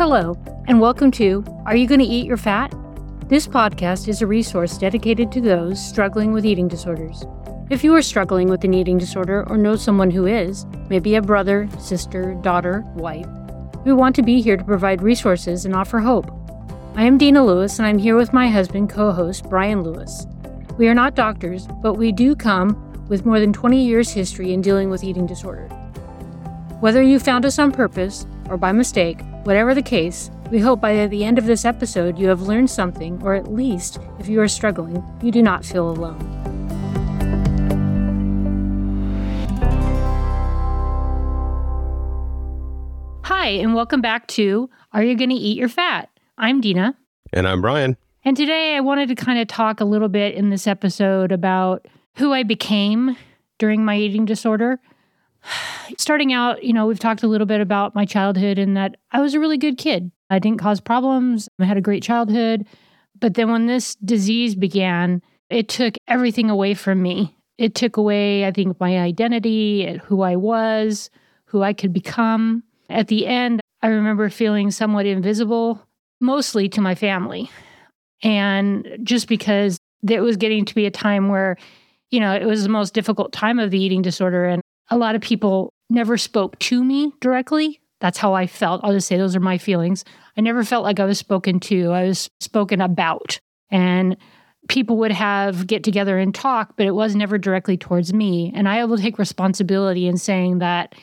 Hello, and welcome to Are You Going to Eat Your Fat? This podcast is a resource dedicated to those struggling with eating disorders. If you are struggling with an eating disorder or know someone who is, maybe a brother, sister, daughter, wife, we want to be here to provide resources and offer hope. I am Deena Lewis, and I'm here with my husband, co host Brian Lewis. We are not doctors, but we do come with more than 20 years' history in dealing with eating disorder. Whether you found us on purpose or by mistake, whatever the case, we hope by the end of this episode you have learned something, or at least, if you are struggling, you do not feel alone. Hi, and welcome back to Are You Going to Eat Your Fat? I'm Deena. And I'm Brian. And today I wanted to kind of talk a little bit in this episode about who I became during my eating disorder. Starting out, you know, we've talked a little bit about my childhood and that I was a really good kid. I didn't cause problems. I had a great childhood. But then when this disease began, it took everything away from me. It took away, I think, my identity, eh, who I was, who I could become. At the end, I remember feeling somewhat invisible, mostly to my family. And just because it was getting to be a time where, you know, it was the most difficult time of the eating disorder. And a lot of people never spoke to me directly. That's how I felt. I'll just say those are my feelings. I never felt like I was spoken to, I was spoken about. And people would have get together and talk, but it was never directly towards me. And I will take responsibility in saying that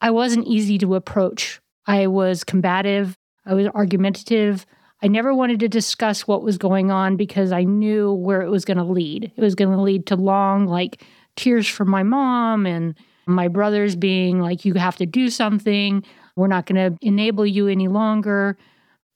I wasn't easy to approach. I was combative, I was argumentative. I never wanted to discuss what was going on because I knew where it was going to lead. It was going to lead to long, like, tears from my mom and my brothers being like, you have to do something. We're not going to enable you any longer.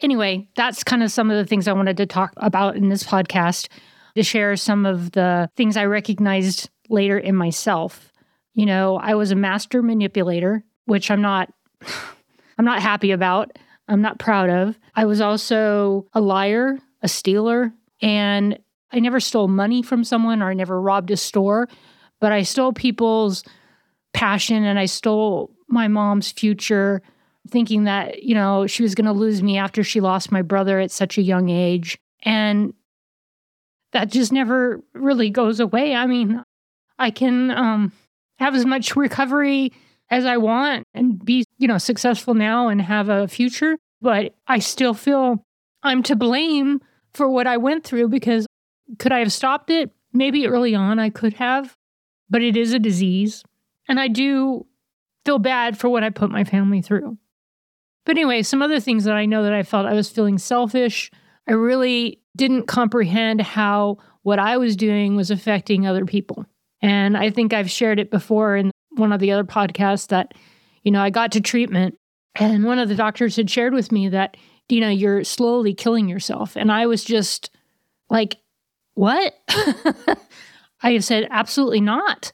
Anyway, that's kind of some of the things I wanted to talk about in this podcast to share some of the things I recognized later in myself. You know, I was a master manipulator, which I'm not I'm not happy about. I'm not proud of. I was also a liar, a stealer, and I never stole money from someone or I never robbed a store, but I stole people's passion and I stole my mom's future, thinking that, you know, she was going to lose me after she lost my brother at such a young age. And that just never really goes away. I mean, I can um, have as much recovery as I want and be, you know, successful now and have a future, but I still feel I'm to blame for what I went through because could I have stopped it? Maybe early on I could have, but it is a disease. And I do feel bad for what I put my family through. But anyway, some other things that I know that I felt I was feeling selfish. I really didn't comprehend how what I was doing was affecting other people. And I think I've shared it before in one of the other podcasts that, you know, I got to treatment and one of the doctors had shared with me that, Deena, you're slowly killing yourself. And I was just like, what? I have said, absolutely not.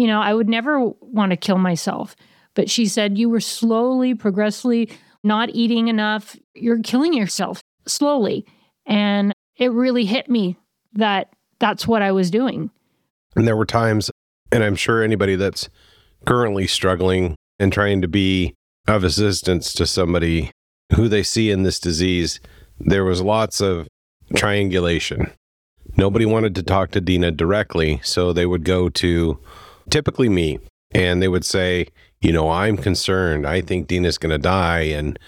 You know, I would never want to kill myself. But she said, You were slowly, progressively not eating enough. You're killing yourself slowly. And it really hit me that that's what I was doing. And there were times, and I'm sure anybody that's currently struggling and trying to be of assistance to somebody who they see in this disease, there was lots of triangulation. Nobody wanted to talk to Deena directly, so they would go to typically me, and they would say, you know, I'm concerned. I think Deena's going to die, and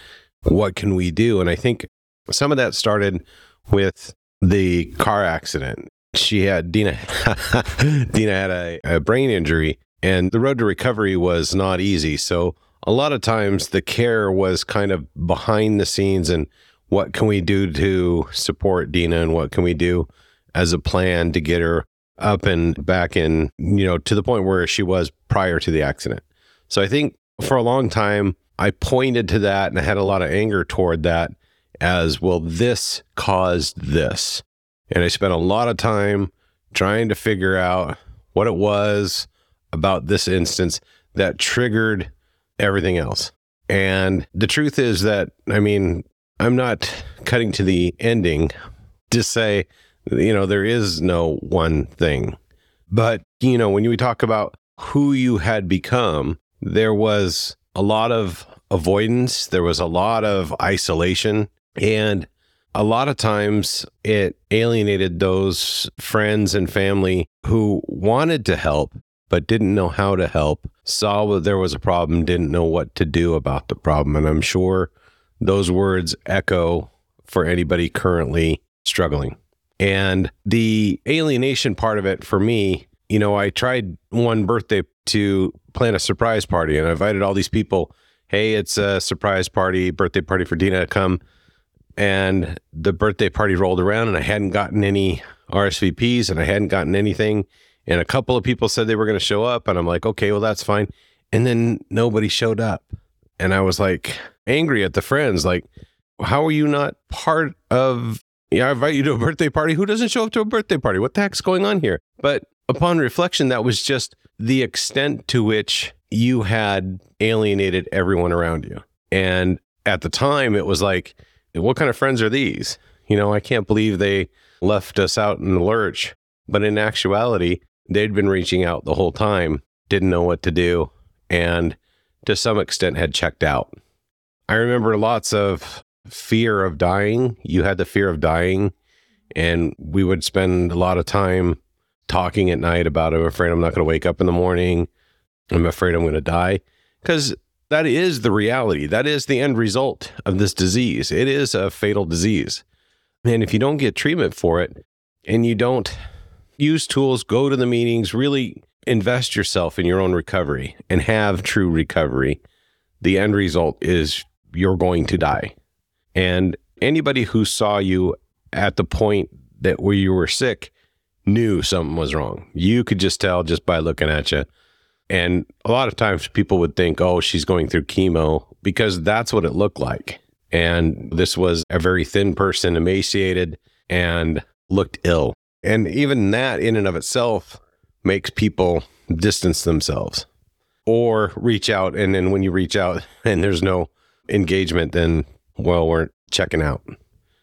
what can we do? And I think some of that started with the car accident. She had Deena. Deena had a, a brain injury, and the road to recovery was not easy. So a lot of times the care was kind of behind the scenes and what can we do to support Deena and what can we do as a plan to get her up and back in, you know, to the point where she was prior to the accident. So I think for a long time, I pointed to that and I had a lot of anger toward that as, well, this caused this. And I spent a lot of time trying to figure out what it was about this instance that triggered everything else. And the truth is that, I mean, I'm not cutting to the ending to say you know, there is no one thing. But, you know, when we talk about who you had become, there was a lot of avoidance, there was a lot of isolation, and a lot of times it alienated those friends and family who wanted to help but didn't know how to help, saw that there was a problem, didn't know what to do about the problem. And I'm sure those words echo for anybody currently struggling. And the alienation part of it for me, you know, I tried one birthday to plan a surprise party and I invited all these people. Hey, it's a surprise party, birthday party for Deena. Come. And the birthday party rolled around and I hadn't gotten any RSVPs and I hadn't gotten anything. And a couple of people said they were going to show up. And I'm like, okay, well, that's fine. And then nobody showed up. And I was like angry at the friends, like, how are you not part of yeah, I invite you to a birthday party. Who doesn't show up to a birthday party? What the heck's going on here? But upon reflection, that was just the extent to which you had alienated everyone around you. And at the time, it was like, what kind of friends are these? You know, I can't believe they left us out in the lurch. But in actuality, they'd been reaching out the whole time, didn't know what to do, and to some extent had checked out. I remember lots of fear of dying. You had the fear of dying, and we would spend a lot of time talking at night about I'm afraid I'm not going to wake up in the morning. I'm afraid I'm going to die. Because that is the reality. That is the end result of this disease. It is a fatal disease. And if you don't get treatment for it and you don't use tools, go to the meetings, really invest yourself in your own recovery and have true recovery, the end result is you're going to die. And anybody who saw you at the point that where you were sick knew something was wrong. You could just tell just by looking at you. And a lot of times people would think, oh, she's going through chemo because that's what it looked like. And this was a very thin person, emaciated, and looked ill. And even that, in and of itself, makes people distance themselves or reach out. And then when you reach out and there's no engagement, then, well, we're checking out.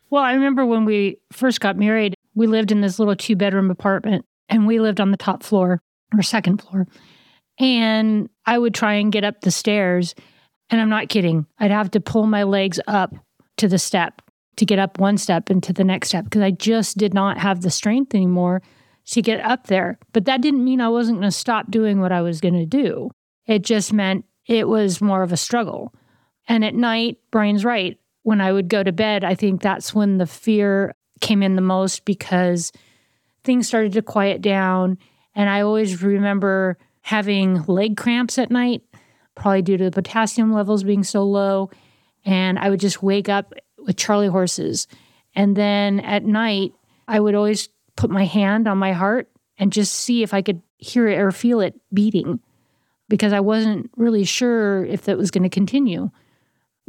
Well, I remember when we first got married, we lived in this little two bedroom apartment and we lived on the top floor or second floor. And I would try and get up the stairs. And I'm not kidding. I'd have to pull my legs up to the step to get up one step into the next step because I just did not have the strength anymore to get up there. But that didn't mean I wasn't going to stop doing what I was going to do. It just meant it was more of a struggle. And at night, Brian's right. When I would go to bed, I think that's when the fear came in the most because things started to quiet down. And I always remember having leg cramps at night, probably due to the potassium levels being so low. And I would just wake up with Charlie horses. And then at night, I would always put my hand on my heart and just see if I could hear it or feel it beating because I wasn't really sure if that was going to continue.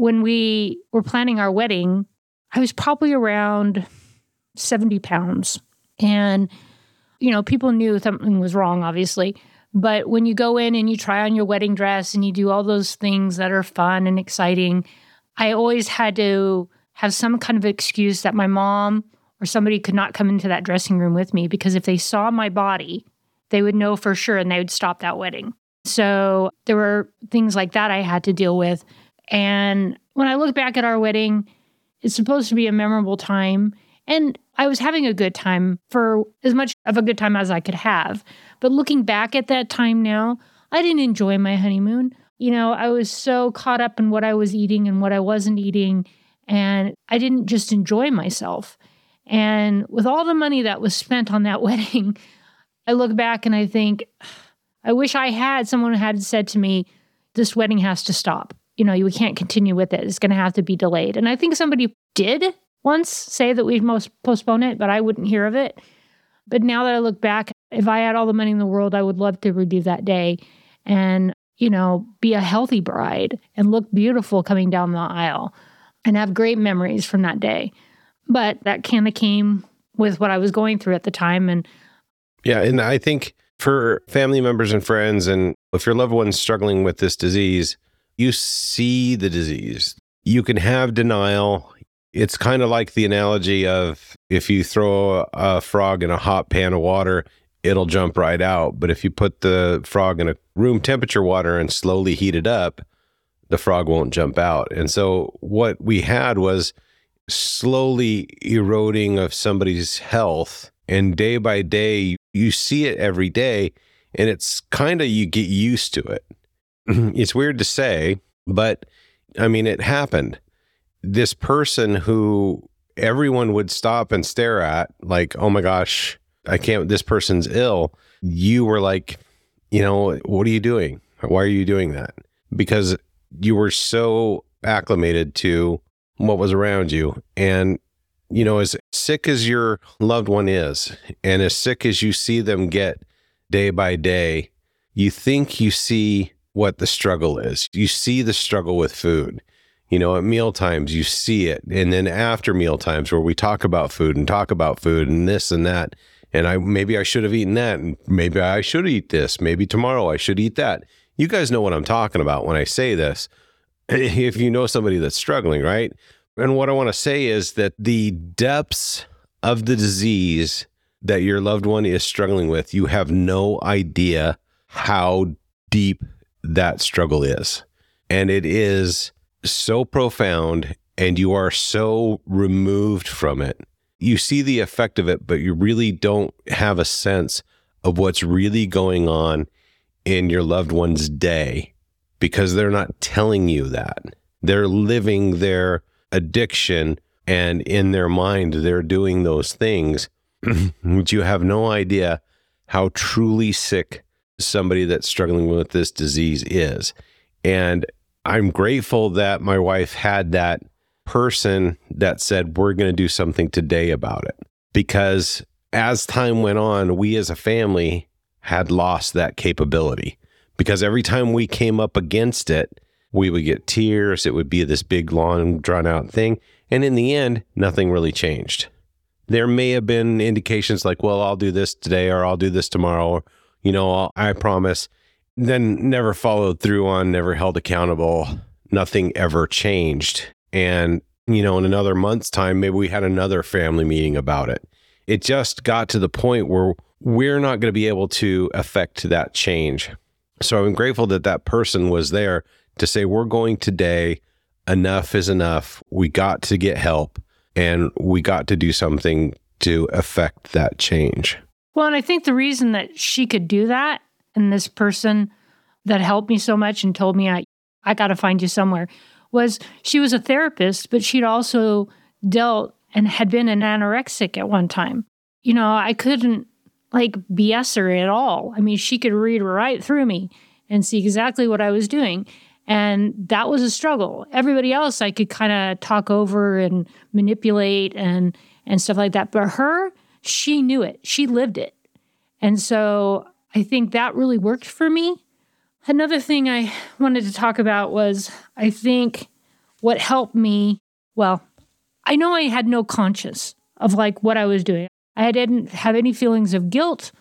When we were planning our wedding, I was probably around 70 pounds. And, you know, people knew something was wrong, obviously. But when you go in and you try on your wedding dress and you do all those things that are fun and exciting, I always had to have some kind of excuse that my mom or somebody could not come into that dressing room with me because if they saw my body, they would know for sure and they would stop that wedding. So there were things like that I had to deal with. And when I look back at our wedding, it's supposed to be a memorable time. And I was having a good time for as much of a good time as I could have. But looking back at that time now, I didn't enjoy my honeymoon. You know, I was so caught up in what I was eating and what I wasn't eating. And I didn't just enjoy myself. And with all the money that was spent on that wedding, I look back and I think, I wish I had someone had said to me, this wedding has to stop. You know, we can't continue with it. It's going to have to be delayed. And I think somebody did once say that we'd most postpone it, but I wouldn't hear of it. But now that I look back, if I had all the money in the world, I would love to redo that day and, you know, be a healthy bride and look beautiful coming down the aisle and have great memories from that day. But that kind of came with what I was going through at the time. And yeah, and I think for family members and friends, and if your loved one's struggling with this disease, you see the disease. You can have denial. It's kind of like the analogy of if you throw a frog in a hot pan of water, it'll jump right out. But if you put the frog in a room temperature water and slowly heat it up, the frog won't jump out. And so what we had was slowly eroding of somebody's health. And day by day, you see it every day. And it's kind of, you get used to it. it's weird to say, but I mean, it happened. This person who everyone would stop and stare at, like, oh my gosh, I can't, this person's ill. You were like, you know, what are you doing? Why are you doing that? Because you were so acclimated to what was around you. And, you know, as sick as your loved one is, and as sick as you see them get day by day, you think you see what the struggle is. You see the struggle with food. You know, at meal times, you see it. And then after meal times, where we talk about food and talk about food and this and that. And I maybe I should have eaten that. And maybe I should eat this. Maybe tomorrow I should eat that. You guys know what I'm talking about when I say this. If you know somebody that's struggling, right? And what I want to say is that the depths of the disease that your loved one is struggling with, you have no idea how deep that struggle is. And it is so profound and you are so removed from it. You see the effect of it, but you really don't have a sense of what's really going on in your loved one's day because they're not telling you that. They're living their addiction and in their mind they're doing those things, but you have no idea how truly sick somebody that's struggling with this disease is. And I'm grateful that my wife had that person that said, We're going to do something today about it. Because as time went on, we as a family had lost that capability. Because every time we came up against it, we would get tears. It would be this big, long, drawn out thing. And in the end, nothing really changed. There may have been indications like, well, I'll do this today or I'll do this tomorrow you know, I promise. Then never followed through on, never held accountable. Nothing ever changed. And, you know, in another month's time, maybe we had another family meeting about it. It just got to the point where we're not going to be able to affect that change. So I'm grateful that that person was there to say, we're going today. Enough is enough. We got to get help and we got to do something to affect that change. Well, and I think the reason that she could do that and this person that helped me so much and told me I I got to find you somewhere was she was a therapist, but she'd also dealt and had been an anorexic at one time. You know, I couldn't like BS her at all. I mean, she could read right through me and see exactly what I was doing. And that was a struggle. Everybody else I could kind of talk over and manipulate and and stuff like that. But her, she knew it, she lived it. And so I think that really worked for me. Another thing I wanted to talk about was I think what helped me, well, I know I had no conscience of like what I was doing. I didn't have any feelings of guilt.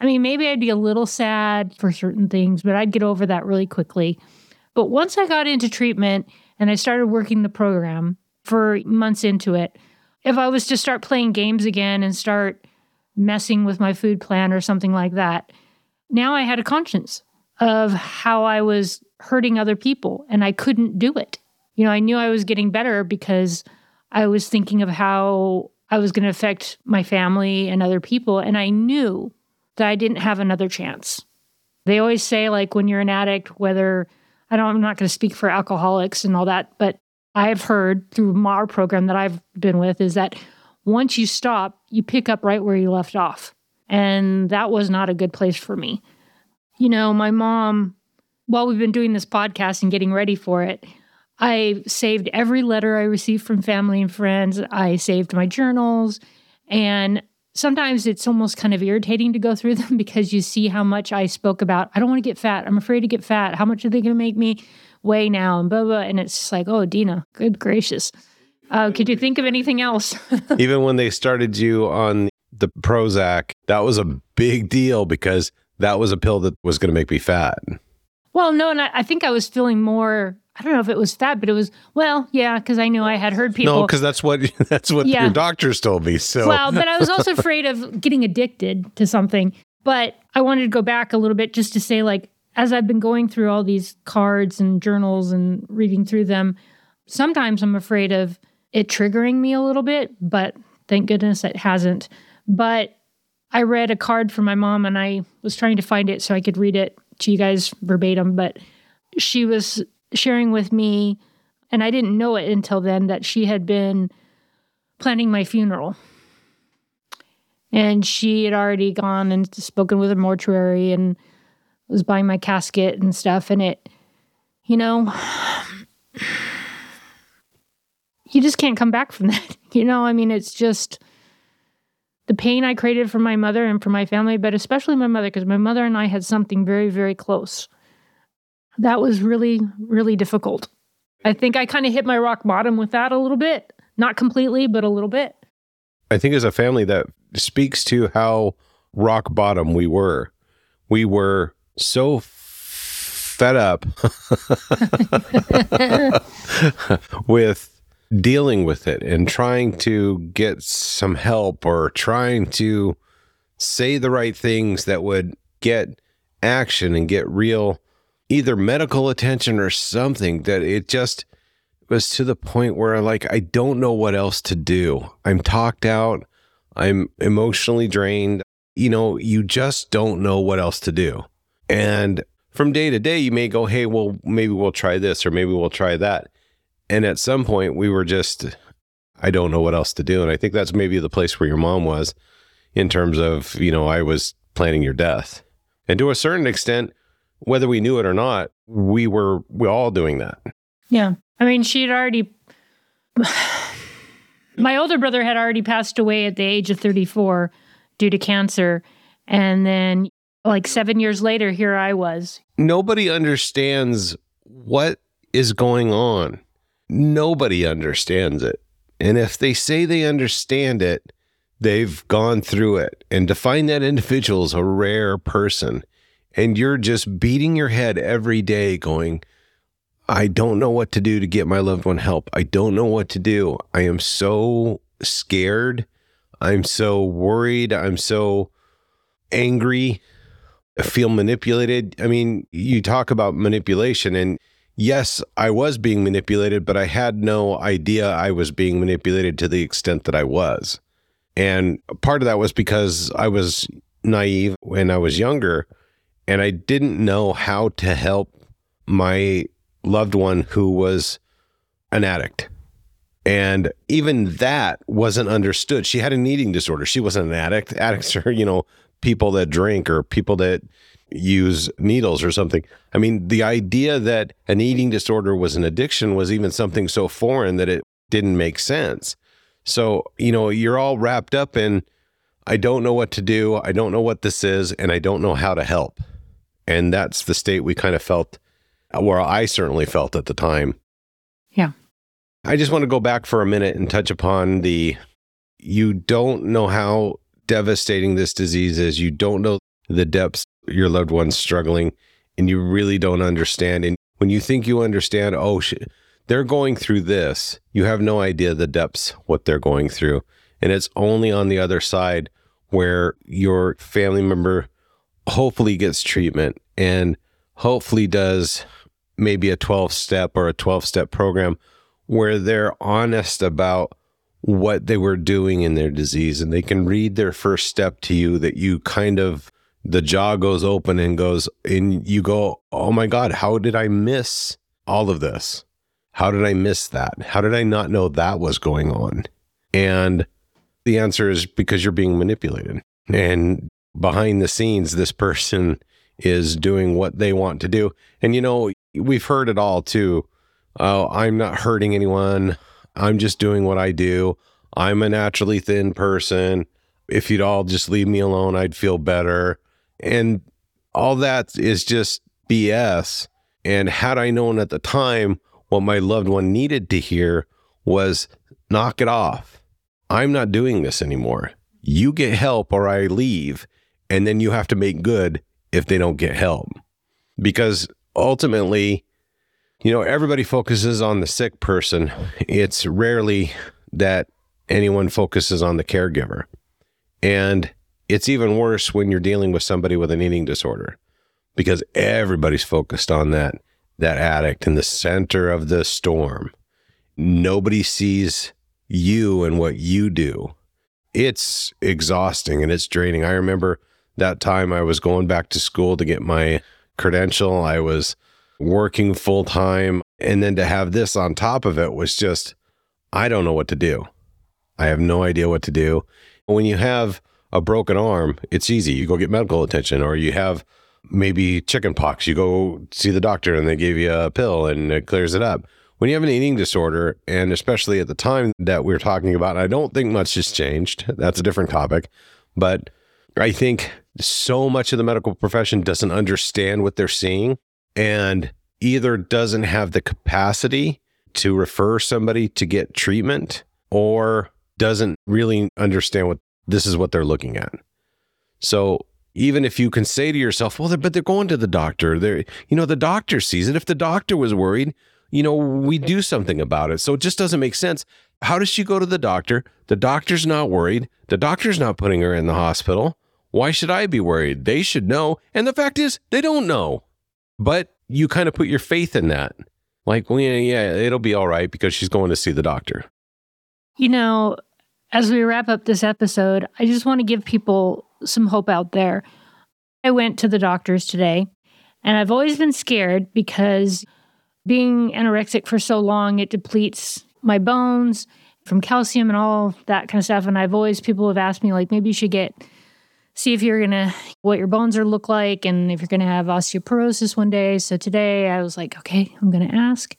I mean, maybe I'd be a little sad for certain things, but I'd get over that really quickly. But once I got into treatment and I started working the program for months into it, if I was to start playing games again and start messing with my food plan or something like that, now I had a conscience of how I was hurting other people and I couldn't do it. You know, I knew I was getting better because I was thinking of how I was going to affect my family and other people. And I knew that I didn't have another chance. They always say, like, when you're an addict, whether I don't, I'm not going to speak for alcoholics and all that, but I've heard through our program that I've been with is that once you stop, you pick up right where you left off. And that was not a good place for me. You know, my mom, while we've been doing this podcast and getting ready for it, I saved every letter I received from family and friends. I saved my journals. And sometimes it's almost kind of irritating to go through them because you see how much I spoke about, I don't want to get fat. I'm afraid to get fat. How much are they going to make me weigh now? And blah, blah. And it's just like, oh, Deena, good gracious. Uh, could you think of anything else? Even when they started you on the Prozac, that was a big deal because that was a pill that was going to make me fat. Well, no, and I, I, think I was feeling more. I don't know if it was fat, but it was well, yeah, because I knew I had heard people. No, because that's what that's what yeah. your doctors told me. So well, but I was also afraid of getting addicted to something. But I wanted to go back a little bit just to say, like, as I've been going through all these cards and journals and reading through them, sometimes I'm afraid of it triggering me a little bit, but thank goodness it hasn't. But I read a card from my mom and I was trying to find it so I could read it to you guys verbatim, but she was sharing with me, and I didn't know it until then, that she had been planning my funeral. And she had already gone and spoken with a mortuary and was buying my casket and stuff. And it, you know, you just can't come back from that. You know, I mean, it's just the pain I created for my mother and for my family, but especially my mother, because my mother and I had something very, very close. That was really, really difficult. I think I kind of hit my rock bottom with that a little bit. Not completely, but a little bit. I think as a family that speaks to how rock bottom we were. We were so fed up with dealing with it and trying to get some help or trying to say the right things that would get action and get real either medical attention or something that it just was to the point where like I don't know what else to do. I'm talked out, I'm emotionally drained. You know, you just don't know what else to do. And from day to day you may go, "Hey, well maybe we'll try this or maybe we'll try that." And at some point, we were just, I don't know what else to do. And I think that's maybe the place where your mom was in terms of, you know, I was planning your death. And to a certain extent, whether we knew it or not, we were we all doing that. Yeah. I mean, she had already my older brother had already passed away at the age of 34 due to cancer. And then like 7 years later here I was. Nobody understands what is going on nobody understands it. And if they say they understand it, they've gone through it. And to find that individual is a rare person. And you're just beating your head every day going, I don't know what to do to get my loved one help. I don't know what to do. I am so scared. I'm so worried. I'm so angry. Feel manipulated. I mean, you talk about manipulation and yes, I was being manipulated, but I had no idea I was being manipulated to the extent that I was. And part of that was because I was naive when I was younger and I didn't know how to help my loved one who was an addict. And even that wasn't understood. She had an eating disorder. She wasn't an addict. Addicts are, you know, people that drink or people that use needles or something. I mean, the idea that an eating disorder was an addiction was even something so foreign that it didn't make sense. So, you know, you're all wrapped up in, I don't know what to do. I don't know what this is, and I don't know how to help. And that's the state we kind of felt, where I certainly felt at the time. Yeah. I just want to go back for a minute and touch upon the you don't know how devastating this disease is. You don't know the depths your loved one's struggling and you really don't understand. And when you think you understand, oh, sh- they're going through this, you have no idea the depths, what they're going through. And it's only on the other side where your family member hopefully gets treatment and hopefully does maybe a 12 step or a 12 step program where they're honest about what they were doing in their disease and they can read their first step to you that you kind of the jaw goes open and goes, and you go, oh my God, how did I miss all of this? How did I miss that? How did I not know that was going on? And the answer is because you're being manipulated. And behind the scenes, this person is doing what they want to do. And, you know, we've heard it all too. Oh, I'm not hurting anyone. I'm just doing what I do. I'm a naturally thin person. If you'd all just leave me alone, I'd feel better. And all that is just BS. And had I known at the time what my loved one needed to hear was knock it off. I'm not doing this anymore. You get help or I leave. And then you have to make good if they don't get help. Because ultimately, you know, everybody focuses on the sick person. It's rarely that anyone focuses on the caregiver. And it's even worse when you're dealing with somebody with an eating disorder because everybody's focused on that that addict in the center of the storm. Nobody sees you and what you do. It's exhausting and it's draining. I remember that time I was going back to school to get my credential. I was working full time. And then to have this on top of it was just, I don't know what to do. I have no idea what to do. When you have a broken arm, it's easy. You go get medical attention, or you have maybe chicken pox. You go see the doctor and they give you a pill and it clears it up. When you have an eating disorder, and especially at the time that we're talking about, I don't think much has changed. That's a different topic. But I think so much of the medical profession doesn't understand what they're seeing and either doesn't have the capacity to refer somebody to get treatment or doesn't really understand what this is what they're looking at. So even if you can say to yourself, well, they're, but they're going to the doctor. They're, you know, the doctor sees it. If the doctor was worried, you know, we do something about it. So it just doesn't make sense. How does she go to the doctor? The doctor's not worried. The doctor's not putting her in the hospital. Why should I be worried? They should know. And the fact is, they don't know. But you kind of put your faith in that. Like, well, yeah, yeah, it'll be all right because she's going to see the doctor. You know, as we wrap up this episode, I just want to give people some hope out there. I went to the doctors today, and I've always been scared because being anorexic for so long, it depletes my bones from calcium and all that kind of stuff. And I've always, people have asked me, like, maybe you should get, see if you're to, what your bones are look like and if you're to have osteoporosis one day. So today I was like, okay, I'm to ask.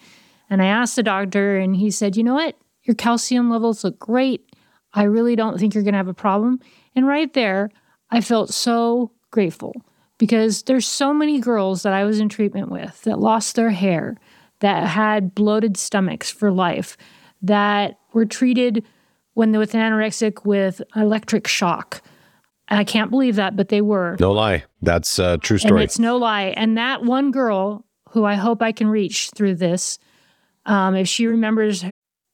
And I asked the doctor, and he said, you know what? Your calcium levels look great. I really don't think you're to have a problem. And right there, I felt so grateful because there's so many girls that I was in treatment with that lost their hair, that had bloated stomachs for life, that were treated when they with anorexic with electric shock. I can't believe that, but they were. No lie. That's a true story. And it's no lie. And that one girl who I hope I can reach through this, um, if she remembers,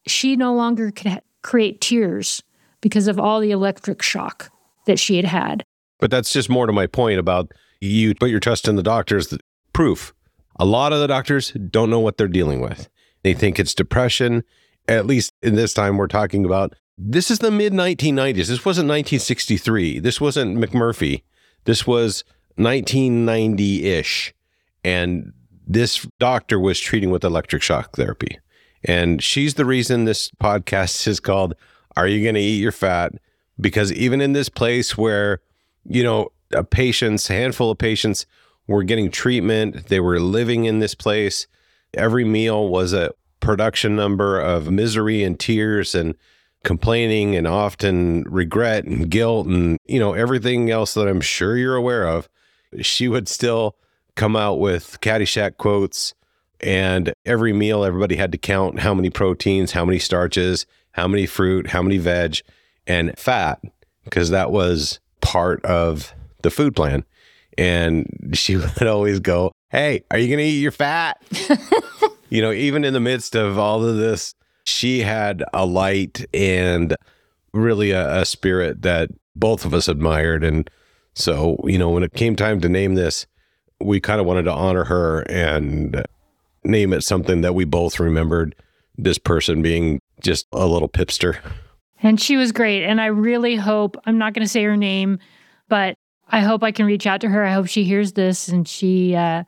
she no longer could ha- create tears because of all the electric shock that she had had. But that's just more to my point about you put your trust in the doctors. Proof. A lot of the doctors don't know what they're dealing with. They think it's depression. At least in this time, we're talking about this is the mid 1990s. This wasn't 1963. This wasn't McMurphy. This was 1990 ish. And this doctor was treating with electric shock therapy. And she's the reason this podcast is called Are You Going to Eat Your Fat? Because even in this place where, you know, a patient's handful of patients were getting treatment, they were living in this place. Every meal was a production number of misery and tears and complaining and often regret and guilt and, you know, everything else that I'm sure you're aware of. She would still come out with Caddyshack quotes and every meal, everybody had to count how many proteins, how many starches, how many fruit, how many veg, and fat, because that was part of the food plan. And she would always go, Hey, are you going to eat your fat? you know, even in the midst of all of this, she had a light and really a, a spirit that both of us admired. And so, you know, when it came time to name this, we kind of wanted to honor her and name it something that we both remembered this person being just a little pipster. And she was great. And I really hope, I'm not going to say her name, but I hope I can reach out to her. I hope she hears this and she uh,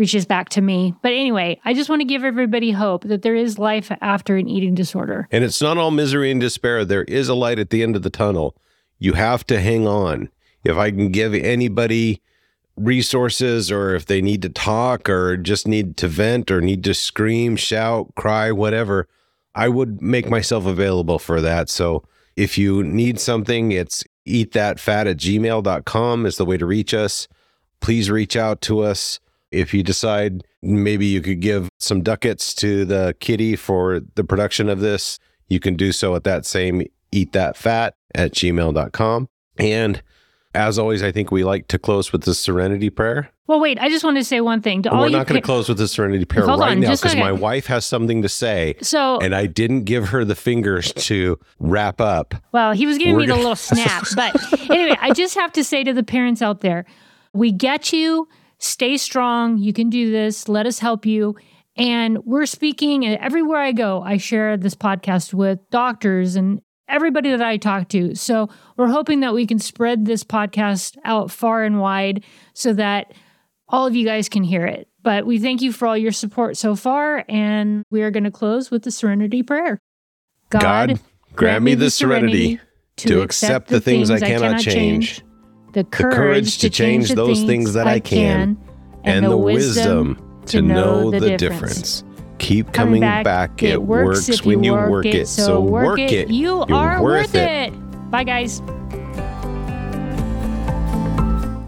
reaches back to me. But anyway, I just want to give everybody hope that there is life after an eating disorder. And it's not all misery and despair. There is a light at the end of the tunnel. You have to hang on. If I can give anybody resources or if they need to talk or just need to vent or need to scream, shout, cry, whatever, I would make myself available for that. So if you need something, it's eatthatfat at gmail.com is the way to reach us. Please reach out to us. If you decide maybe you could give some ducats to the kitty for the production of this, you can do so at that same eatthatfat at gmail.com. And as always, I think we like to close with the serenity prayer. Well, wait, I just want to say one thing. To We're all not going to pa- close with the serenity prayer Hold right on, now because my wife has something to say. So, And I didn't give her the fingers to wrap up. well, he was giving We're me the gonna- little snap. But anyway, I just have to say to the parents out there we get you. Stay strong. You can do this. Let us help you. And we're speaking and everywhere I go. I share this podcast with doctors and everybody that I talk to. So we're hoping that we can spread this podcast out far and wide so that all of you guys can hear it. But we thank you for all your support so far. And we are going to close with the serenity prayer. God, grant me the serenity to accept the things I cannot change, the the courage to change those things that I can, and the wisdom to know the difference. Keep coming back. It works when you work it. So work it. You You're are worth worth it. Bye, guys.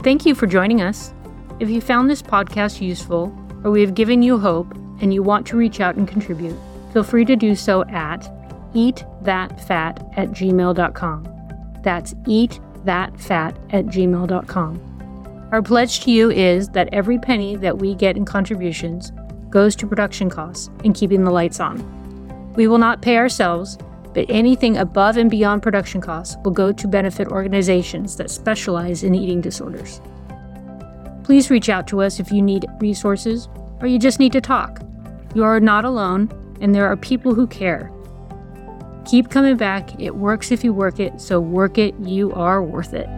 Thank you for joining us. If you found this podcast useful or we have given you hope and you want to reach out and contribute, feel free to do so at eatthatfat at gmail.com. That's eatthatfat at gmail.com. Our pledge to you is that every penny that we get in contributions goes to production costs and keeping the lights on. We will not pay ourselves, but anything above and beyond production costs will go to benefit organizations that specialize in eating disorders. Please reach out to us if you need resources or you just need to talk. You are not alone, and there are people who care. Keep coming back. It works if you work it, so work it. You are worth it.